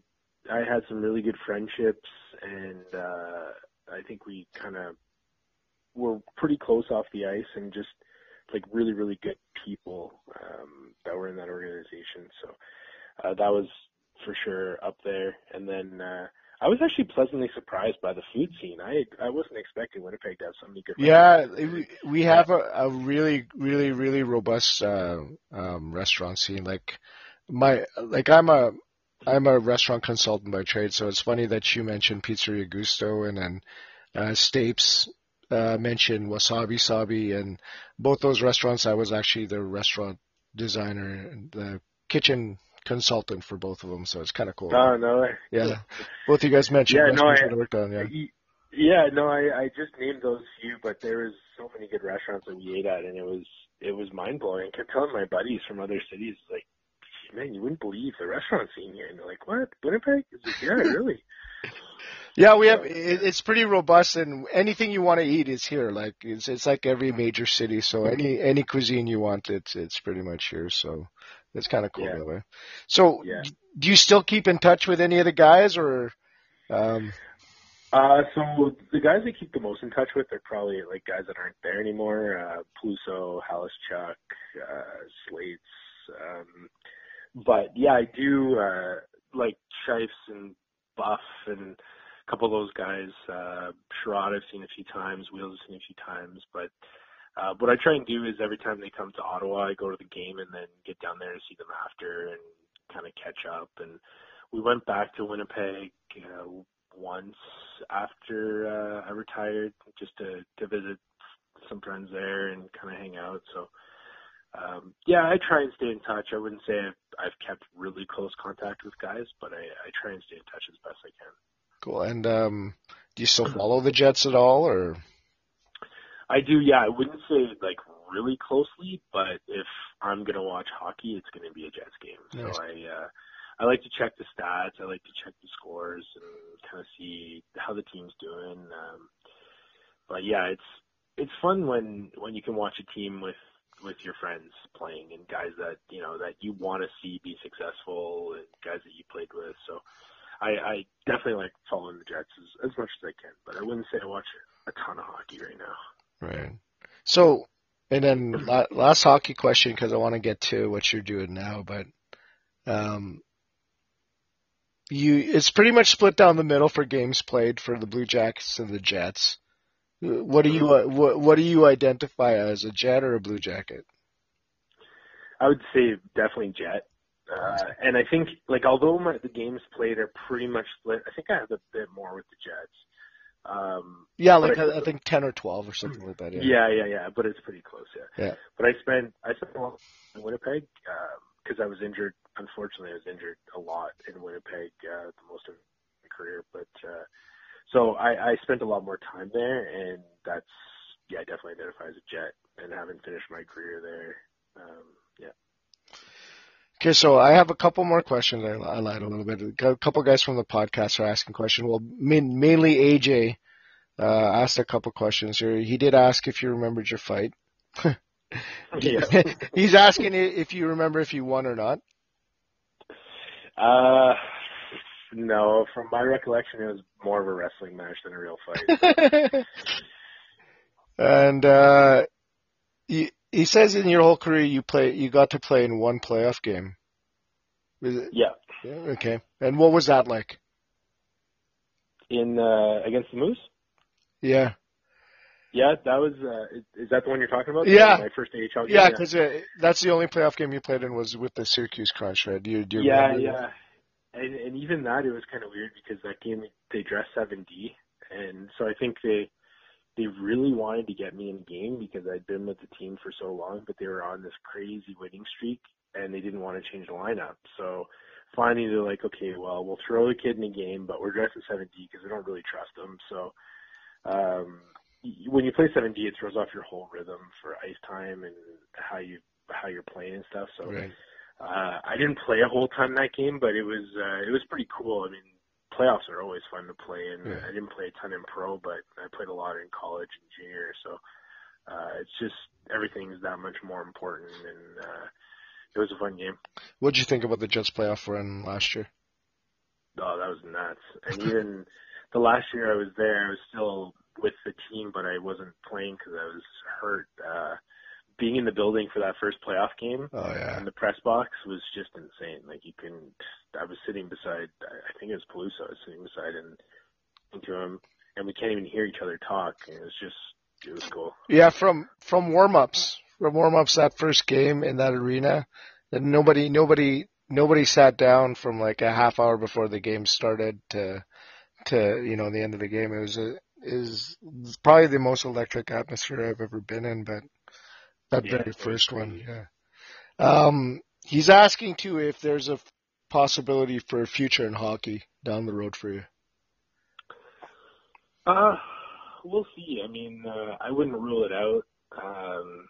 I had some really good friendships and uh I think we kind of were pretty close off the ice and just like really really good people um that were in that organization. So uh that was for sure up there and then uh I was actually pleasantly surprised by the food scene. I I wasn't expecting Winnipeg to have so many good. Yeah, we, we have a, a really, really, really robust uh, um, restaurant scene. Like my, like I'm a, I'm a restaurant consultant by trade, so it's funny that you mentioned Pizzeria Gusto and then uh, Stapes uh, mentioned Wasabi Sabi, and both those restaurants, I was actually the restaurant designer, and the kitchen consultant for both of them, so it's kind of cool. Oh no! Yeah, both you guys mentioned yeah, no, I, worked on. Yeah. Yeah, no, I, I just named those few, but there was so many good restaurants that we ate at, and it was it was mind blowing. I kept telling my buddies from other cities, like, man, you wouldn't believe the restaurant scene here, and they're like, what, Winnipeg? Like, yeah, really. Yeah, we have. It's pretty robust, and anything you want to eat is here. Like it's it's like every major city. So any any cuisine you want, it's it's pretty much here. So it's kind of cool Yeah. that way. So Yeah. do you still keep in touch with any of the guys, or? Um, Uh, so the guys I keep the most in touch with are probably like guys that aren't there anymore. Uh, Peluso, Halischuk, uh, Slates. Um, but yeah, I do, uh, like Shifes and Buff and a couple of those guys. Uh, Sherrod I've seen a few times, Wheels I've seen a few times, but uh, what I try and do is every time they come to Ottawa, I go to the game and then get down there to see them after and kind of catch up. And we went back to Winnipeg uh, once after uh, I retired, just to to visit some friends there and kind of hang out. So um, yeah, I try and stay in touch. I wouldn't say I've, I've kept really close contact with guys, but I, I try and stay in touch as best I can. cool. And um, do you still follow the Jets at all, or? I do, yeah. I wouldn't say like really closely, but if I'm gonna watch hockey, it's gonna be a Jets game. Nice. So I uh I like to check the stats, I like to check the scores and kind of see how the team's doing. Um but yeah, it's it's fun when when you can watch a team with with your friends playing and guys that you know that you want to see be successful and guys that you played with. So I, I definitely like following the Jets as, as much as I can, but I wouldn't say I watch a ton of hockey right now. Right. So, and then last hockey question because I want to get to what you're doing now, but um, you it's pretty much split down the middle for games played for the Blue Jackets and the Jets. What do you uh, what, what do you identify as a Jet or a Blue Jacket? I would say definitely Jet. Uh, and I think, like, although my, the games played are pretty much split, I think I have a bit more with the Jets. Um, Yeah, like I- I, think ten or twelve or something like that. Yeah. yeah, yeah, yeah, but it's pretty close, yeah. Yeah. But I spent, I spent a lot in Winnipeg, because I was injured. Unfortunately, I was injured a lot in Winnipeg, uh, the most of my career. But, uh, so I, I spent a lot more time there, and that's, yeah, I definitely identify as a Jet, and having finished my career there, um, yeah. Okay, so I have a couple more questions. I, I lied a little bit. A couple guys from the podcast are asking questions. Well, main, mainly AJ uh, asked a couple questions here. He did ask if you remembered your fight. He's asking if you remember if you won or not. Uh, no, from my recollection, it was more of a wrestling match than a real fight. and uh, he, says in your whole career you play you got to play in one playoff game. Yeah, yeah, okay. And what was that like? in uh against the Moose. Yeah. Yeah, that was. uh Is, that the one you're talking about? Yeah. my first AHL game. Yeah, because uh, that's the only playoff game you played in was with the Syracuse Crunch, right? Do you, do you yeah, yeah. And and even that, it was kind of weird because that game they dressed seven D, and so I think they they really wanted to get me in the game because I'd been with the team for so long, but they were on this crazy winning streak, and they didn't want to change the lineup. So finally, they're like, okay, well, we'll throw the kid in the game, but we're dressed at seven D because we don't really trust him. So um, when you play seven D, it throws off your whole rhythm for ice time and how you how you're playing and stuff. So. Right. Uh, I didn't play a whole ton that game, but it was uh, it was pretty cool. I mean, playoffs are always fun to play, and Yeah. I didn't play a ton in pro, but I played a lot in college and junior. So uh, it's just everything is that much more important, and uh, it was a fun game. What'd you think about the Jets playoff run last year? Oh, that was nuts! And even the last year I was there, I was still with the team, but I wasn't playing because I was hurt. Uh, being in the building for that first playoff game Oh yeah. in the press box was just insane. Like you couldn't. I was sitting beside. I think it was Peluso. I was sitting beside and talking to him, and we can't even hear each other talk. And it was just. It was cool. Yeah, from from warm ups, from warm ups that first game in that arena, that nobody nobody nobody sat down from like a half hour before the game started to to you know the end of the game. It was a is probably the most electric atmosphere I've ever been in, but that Yeah, very first one, yeah. Um, he's asking too if there's a possibility for a future in hockey down the road for you. Uh, we'll see. I mean, uh, I wouldn't rule it out. Um,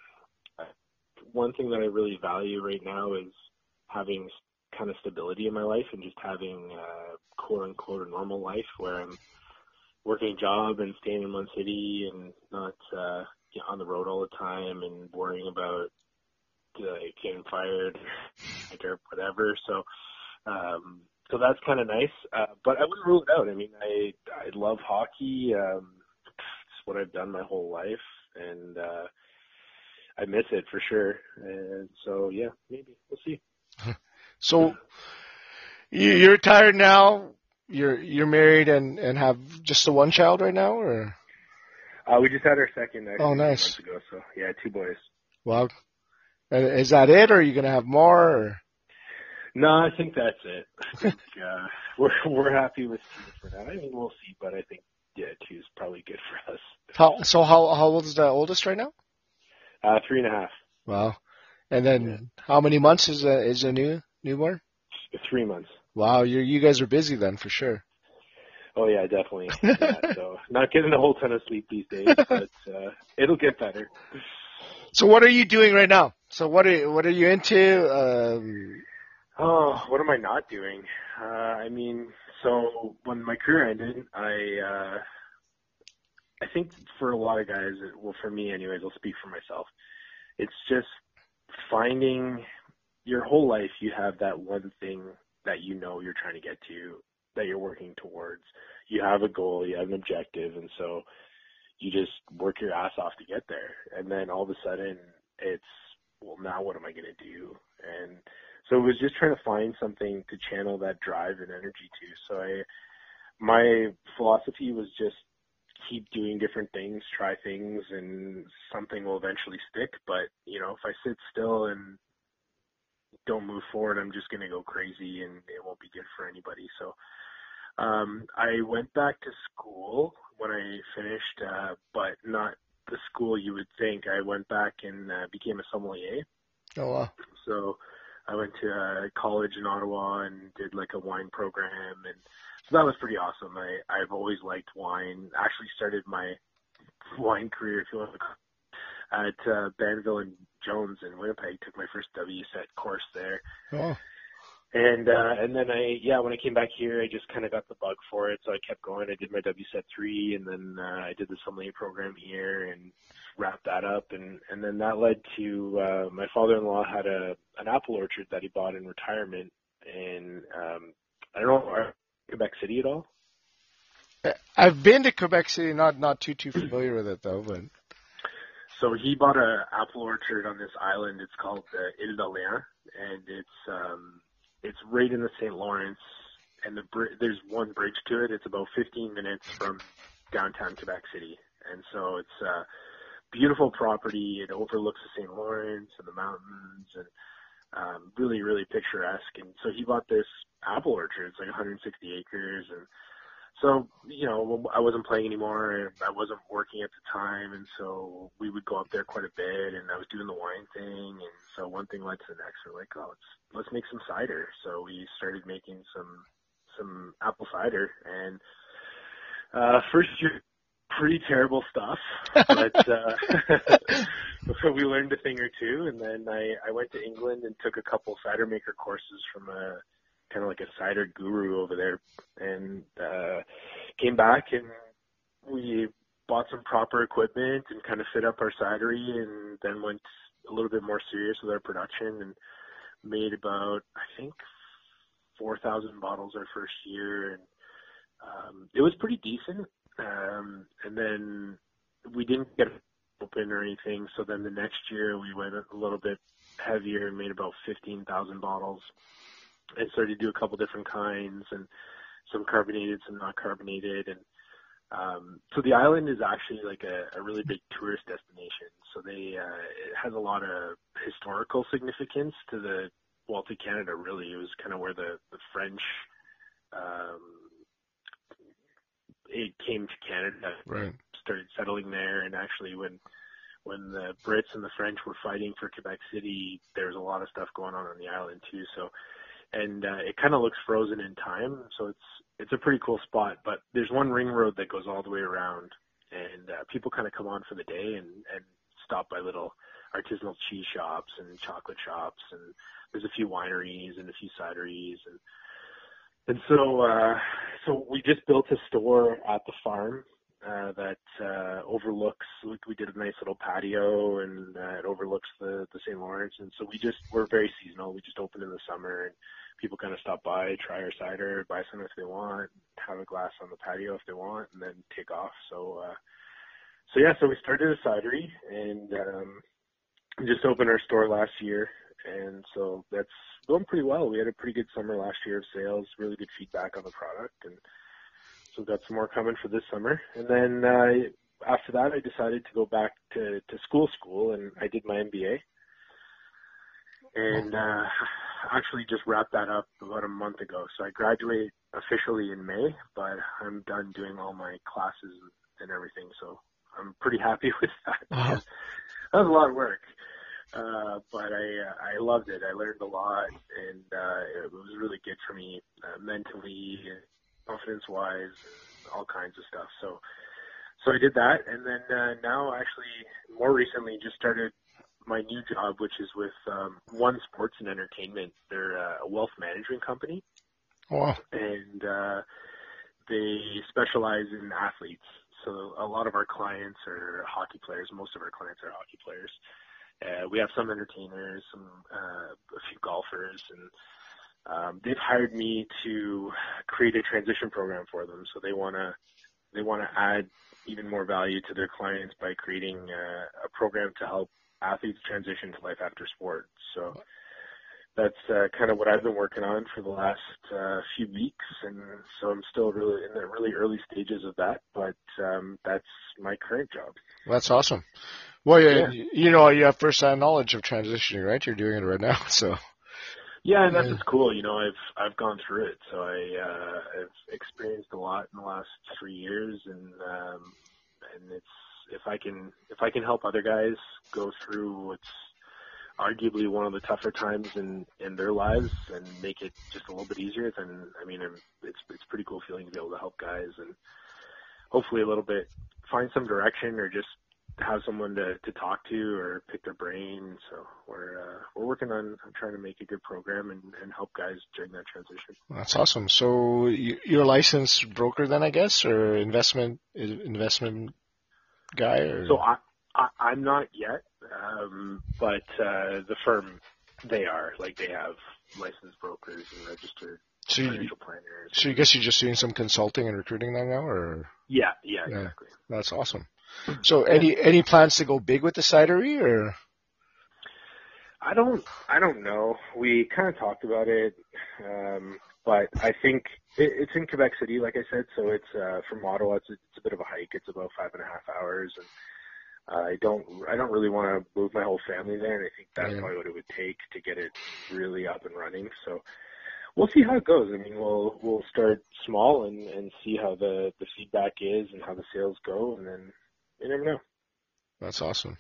one thing that I really value right now is having kind of stability in my life and just having uh, quote unquote a normal life where I'm working a job and staying in one city and not uh, you know, on the road all the time and worrying about uh, getting fired or whatever. So, um, so that's kind of nice. Uh, but I wouldn't rule it out. I mean, I I love hockey. Um, it's what I've done my whole life, and uh, I miss it for sure. And so, yeah, maybe we'll see. So you, you're retired now. You're you're married and and have just the one child right now, or Uh, we just had our second actually Oh, nice. ago. So yeah, two boys. well, uh, is that it, or are you gonna have more? Or? No, I think that's it. I think uh, we're we're happy with two for now. I mean, we'll see, but I think yeah, two is probably good for us. How so? How how old is the oldest right now? Uh, three and a half, Wow. And then how many months is a is a new newborn? three months. Wow, you you guys are busy then for sure. Oh yeah, definitely. Yeah, so not getting a whole ton of sleep these days, but uh, it'll get better. So what are you doing right now? So what are what are you into? Um, Oh, what am I not doing? Uh, I mean, so when my career ended, I uh, I think for a lot of guys, well, for me anyways, I'll speak for myself. It's just finding your whole life. You have that one thing that you know you're trying to get to, that you're working towards. You have a goal, you have an objective, and so you just work your ass off to get there. And then all of a sudden, it's well, now what am I going to do? And so it was just trying to find something to channel that drive and energy to. So I, my philosophy was just keep doing different things, try things, and something will eventually stick. But you know, if I sit still and don't move forward, I'm just going to go crazy, and it won't be good for anybody. So um, I went back to school when I finished, uh, but not the school you would think. I went back and uh, became a sommelier. oh wow. So I went to uh, college in Ottawa and did like a wine program, and so that was pretty awesome. I I've always liked wine. Actually, started my wine career, if you want to call it, at uh, Banville and Jones in Winnipeg. Took my first W set course there, Oh. And uh, and then I yeah when I came back here I just kind of got the bug for it so I kept going. I did my WSET three and then uh, I did the sommelier program here and wrapped that up and and then that led to uh, my father-in-law had a an apple orchard that he bought in retirement in um, I don't know Quebec City at all? I've been to Quebec City, not not too too familiar with it though, but So he bought a apple orchard on this island. It's called the Ile d'Orléans, and it's um, it's right in the St. Lawrence. And the bri- there's one bridge to it. It's about 15 minutes from downtown Quebec City, and so it's a beautiful property. It overlooks the St. Lawrence and the mountains, and um, really really picturesque. And so he bought this apple orchard. It's like 160 acres, and so you know I wasn't playing anymore and I wasn't working at the time and so we would go up there quite a bit and I was doing the wine thing and so one thing led to the next. We're like oh let's let's make some cider. So we started making some some apple cider and uh first year pretty terrible stuff but uh we learned a thing or two and then I I went to England and took a couple cider maker courses from a kind of like a cider guru over there. And uh came back and we bought some proper equipment and kind of fit up our cidery and then went a little bit more serious with our production and made about I think 4,000 bottles our first year. And um it was pretty decent. Um and then we didn't get open or anything. So then the next year we went a little bit heavier and made about 15,000 bottles and started to do a couple different kinds and some carbonated, some not carbonated. And um, so the island is actually like a, a really big tourist destination. So they uh, it has a lot of historical significance to the well to Canada. Really, it was kind of where the the French um, it came to Canada, Right. started settling there, and actually when when the Brits and the French were fighting for Quebec City, there was a lot of stuff going on on the island too. So, and uh, it kind of looks frozen in time, so it's it's a pretty cool spot. But there's one ring road that goes all the way around, and uh, people kind of come on for the day and and stop by little artisanal cheese shops and chocolate shops, and there's a few wineries and a few cideries and and so, uh, so we just built a store at the farm uh, that uh, overlooks. We, we did a nice little patio, and uh, it overlooks the the St. Lawrence. And so we just we're very seasonal. We just open in the summer, and people kind of stop by, try our cider, buy some if they want, have a glass on the patio if they want, and then take off. So, uh, so yeah, so we started a cidery, and um, just opened our store last year, and so that's going pretty well. We had a pretty good summer last year of sales, really good feedback on the product, and so we've got some more coming for this summer. And then uh, after that, I decided to go back to to school, school, and I did my MBA, and uh, actually just wrapped that up about a month ago. So I graduate officially in May, but I'm done doing all my classes and everything. So I'm pretty happy with that. Wow. That was a lot of work. Uh, but I uh, I loved it. I learned a lot, and uh, it was really good for me uh, mentally, confidence wise, all kinds of stuff. So so I did that, and then uh, now actually more recently just started my new job, which is with um, One Sports and Entertainment. They're uh, a wealth management company, Wow. and uh, they specialize in athletes. So a lot of our clients are hockey players. Most of our clients are hockey players. Uh, we have some entertainers, some uh, a few golfers, and um, they've hired me to create a transition program for them. So they want to they want to add even more value to their clients by creating uh, a program to help athletes transition to life after sport. So that's uh, kind of what I've been working on for the last uh, few weeks, and so I'm still really in the really early stages of that. But um, that's my current job. That's awesome. Well, you, Yeah. you know, you have first-hand knowledge of transitioning, right? You're doing it right now, so. Yeah, and that's Yeah. what's cool. You know, I've I've gone through it, so I uh, I've experienced a lot in the last three years, and um, and it's if I can if I can help other guys go through what's arguably one of the tougher times in in their lives and make it just a little bit easier, then I mean, I'm, it's it's pretty cool feeling to be able to help guys and hopefully a little bit find some direction or just have someone to, to talk to or pick their brain. So we're uh, we're working on, trying to make a good program and, and help guys during that transition. That's awesome. So you, you're a licensed broker then, I guess, or investment investment guy, or So I, I I'm not yet, um, but uh, the firm they are like they have licensed brokers and registered so, you, financial planners. so you guess you're just doing some consulting and recruiting then now, or Yeah, yeah, Yeah. exactly. that's awesome. So any any plans to go big with the cidery, or I don't I don't know. We kind of talked about it, um, but I think it, it's in Quebec City, like I said. So it's uh, from Ottawa. It's a, it's a bit of a hike. It's about five and a half hours, and I don't I don't really want to move my whole family there. And I think that's Yeah. probably what it would take to get it really up and running. So we'll see how it goes. I mean, we'll we'll start small and and see how the the feedback is and how the sales go, and then you never know. that's awesome.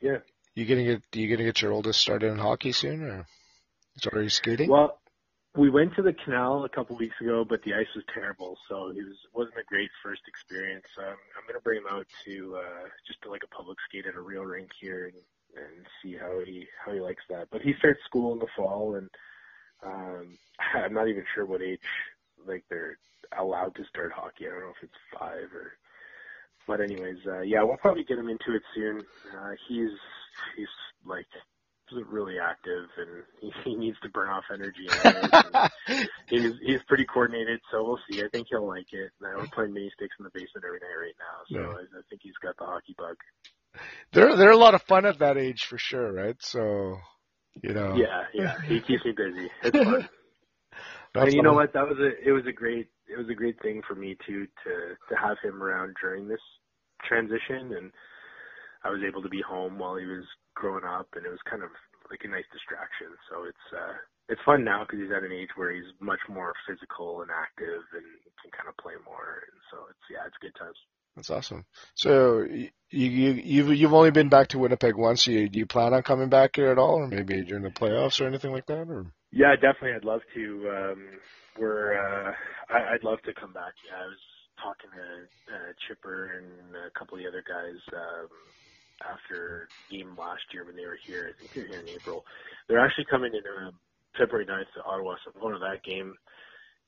Yeah. You gonna get you gonna get your oldest started in hockey soon, or is already skating? Well, we went to the canal a couple weeks ago, but the ice was terrible, so it was wasn't a great first experience. Um, I'm gonna bring him out to uh, just to like a public skate at a real rink here and, and see how he how he likes that. But he starts school in the fall, and um, I'm not even sure what age like they're allowed to start hockey. I don't know if it's five or. But anyways, uh, yeah, we'll probably get him into it soon. Uh, he's he's like really active and he, he needs to burn off energy. he's he's pretty coordinated, so we'll see. I think he'll like it. Now we're playing mini sticks in the basement every night right now, so Yeah. I, I think he's got the hockey bug. they're they're a lot of fun at that age for sure, right? So, you know. Yeah, yeah. He keeps me busy. It's fun. and you know what? That was a it was a great it was a great thing for me too to to have him around during this transition, and I was able to be home while he was growing up, and it was kind of like a nice distraction. So it's uh it's fun now because he's at an age where he's much more physical and active and can kind of play more, and so it's yeah, it's good times. That's awesome. So you you you've you've only been back to Winnipeg once. You do you plan on coming back here at all, or maybe during the playoffs or anything like that? Or yeah, definitely. I'd love to. Um, we're uh, I, I'd love to come back. Yeah, I was talking to uh, Chipper and a couple of the other guys um, after game last year when they were here. I think they're here in April. They're actually coming in uh, February 9th to Ottawa, so I'm going to that game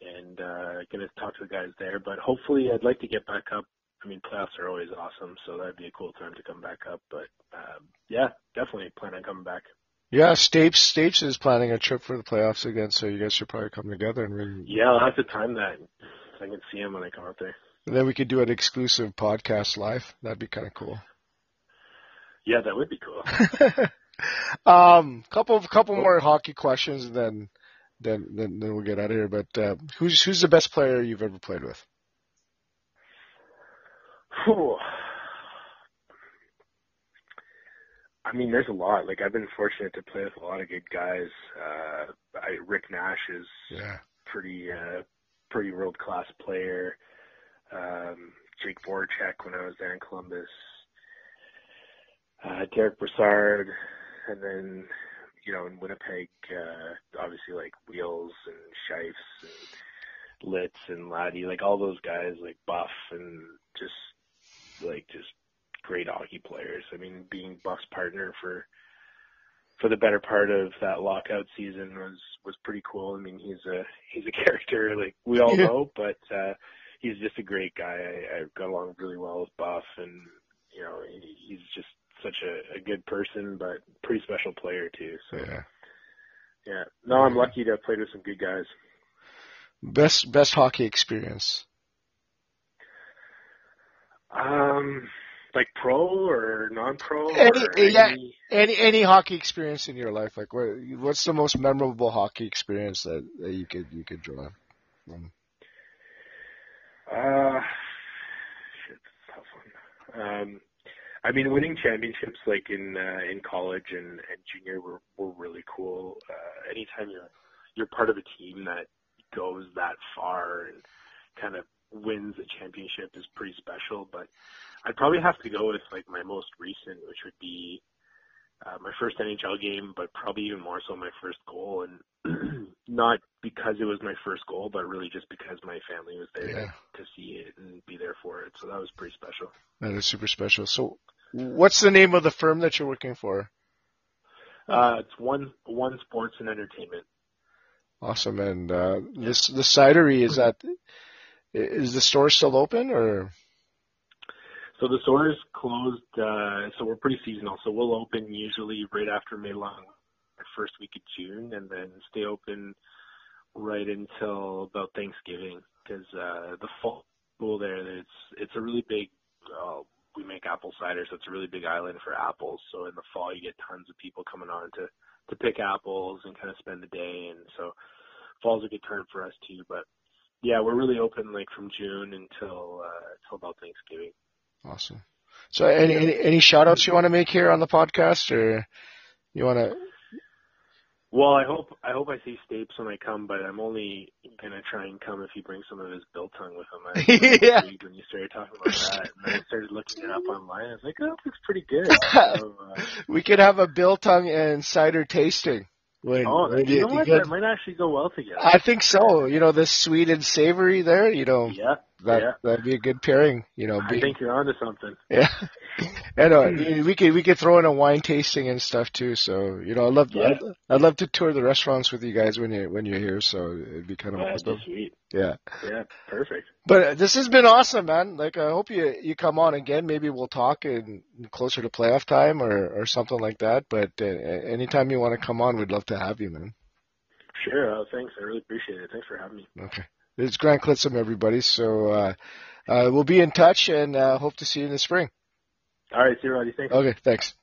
and uh, going to talk to the guys there. But hopefully, I'd like to get back up. I mean, playoffs are always awesome, so that'd be a cool time to come back up. But um, yeah, definitely plan on coming back. Yeah, Stapes Stapes is planning a trip for the playoffs again, so you guys should probably come together and really. Yeah, I'll have to time that. I can see him when I come out there. And then we could do an exclusive podcast live. That'd be kind of cool. Yeah, that would be cool. um, couple couple more hockey questions, and then then then, then we'll get out of here. But uh, who's who's the best player you've ever played with? Whew. I mean, there's a lot. Like I've been fortunate to play with a lot of good guys. Uh, I, Rick Nash is yeah. pretty uh, pretty world class player. Um, Jake Voracek when I was there in Columbus. Uh, Derick Brassard, and then you know in Winnipeg, uh, obviously like Wheels and Shifes and Litz and Laddie, like all those guys, like Buff and just like just great hockey players. I mean, being Buff's partner for for the better part of that lockout season was was pretty cool. I mean, he's a he's a character like we all Yeah. know, but uh he's just a great guy. I, I got along really well with Buff, and you know, he, he's just such a, a good person, but pretty special player too. So Yeah. yeah, no, I'm lucky to have played with some good guys. Best best hockey experience. Um, like pro or non-pro? Any- or yeah. any- Any hockey experience in your life? Like, what what's the most memorable hockey experience that, that you could you could draw from? Uh, shit, tough one. Um, I mean, winning championships like in uh, in college and, and junior were were really cool. Uh, anytime you're you're part of a team that goes that far and kind of wins a championship is pretty special. But I'd probably have to go with like my most recent, which would be uh, my first NHL game, but probably even more so my first goal, and not because it was my first goal, but really just because my family was there Yeah. to, see it and be there for it. So that was pretty special. That is super special. So, what's the name of the firm that you're working for? Uh, it's one one sports and entertainment. Awesome. And uh, this the cidery is that is the store still open or? So the store is closed. Uh, so we're pretty seasonal. So we'll open usually right after May Long, first week of June, and then stay open right until about Thanksgiving. Because uh, the fall there, it's it's a really big. Uh, we make apple cider, so it's a really big island for apples. So in the fall, you get tons of people coming on to to pick apples and kind of spend the day. And so fall's a good time for us too. But yeah, we're really open like from June until uh, until about Thanksgiving. Awesome. So, any any, any shout outs you want to make here on the podcast, or you want to? Well, I hope I hope I see Stapes when I come, but I'm only gonna try and come if he brings some of his biltong with him. I Yeah. when you started talking about that, and then I started looking it up online. I was like, oh, it looks pretty good. So, uh, We could have a biltong and cider tasting. When, oh, when you know what? That might actually go well together. I think so. You know, the sweet and savory there. You know, yeah, that yeah. that'd be a good pairing. You know, I think you're onto something. Yeah. And uh, we could we could throw in a wine tasting and stuff too. So you know, I'd love Yeah. I'd, I'd love to tour the restaurants with you guys when you when you're here. So it'd be kind of be awesome. sweet. Yeah. Yeah, perfect. But uh, this has been awesome, man. Like I hope you you come on again. Maybe we'll talk in closer to playoff time or or something like that. But uh, anytime you want to come on, we'd love to have you, man. Sure. Oh, thanks. I really appreciate it. Thanks for having me. Okay. It's Grant Clitsome, everybody. So uh, uh, we'll be in touch and uh, hope to see you in the spring. All right, see you, Roddy. Thanks. Okay, thanks.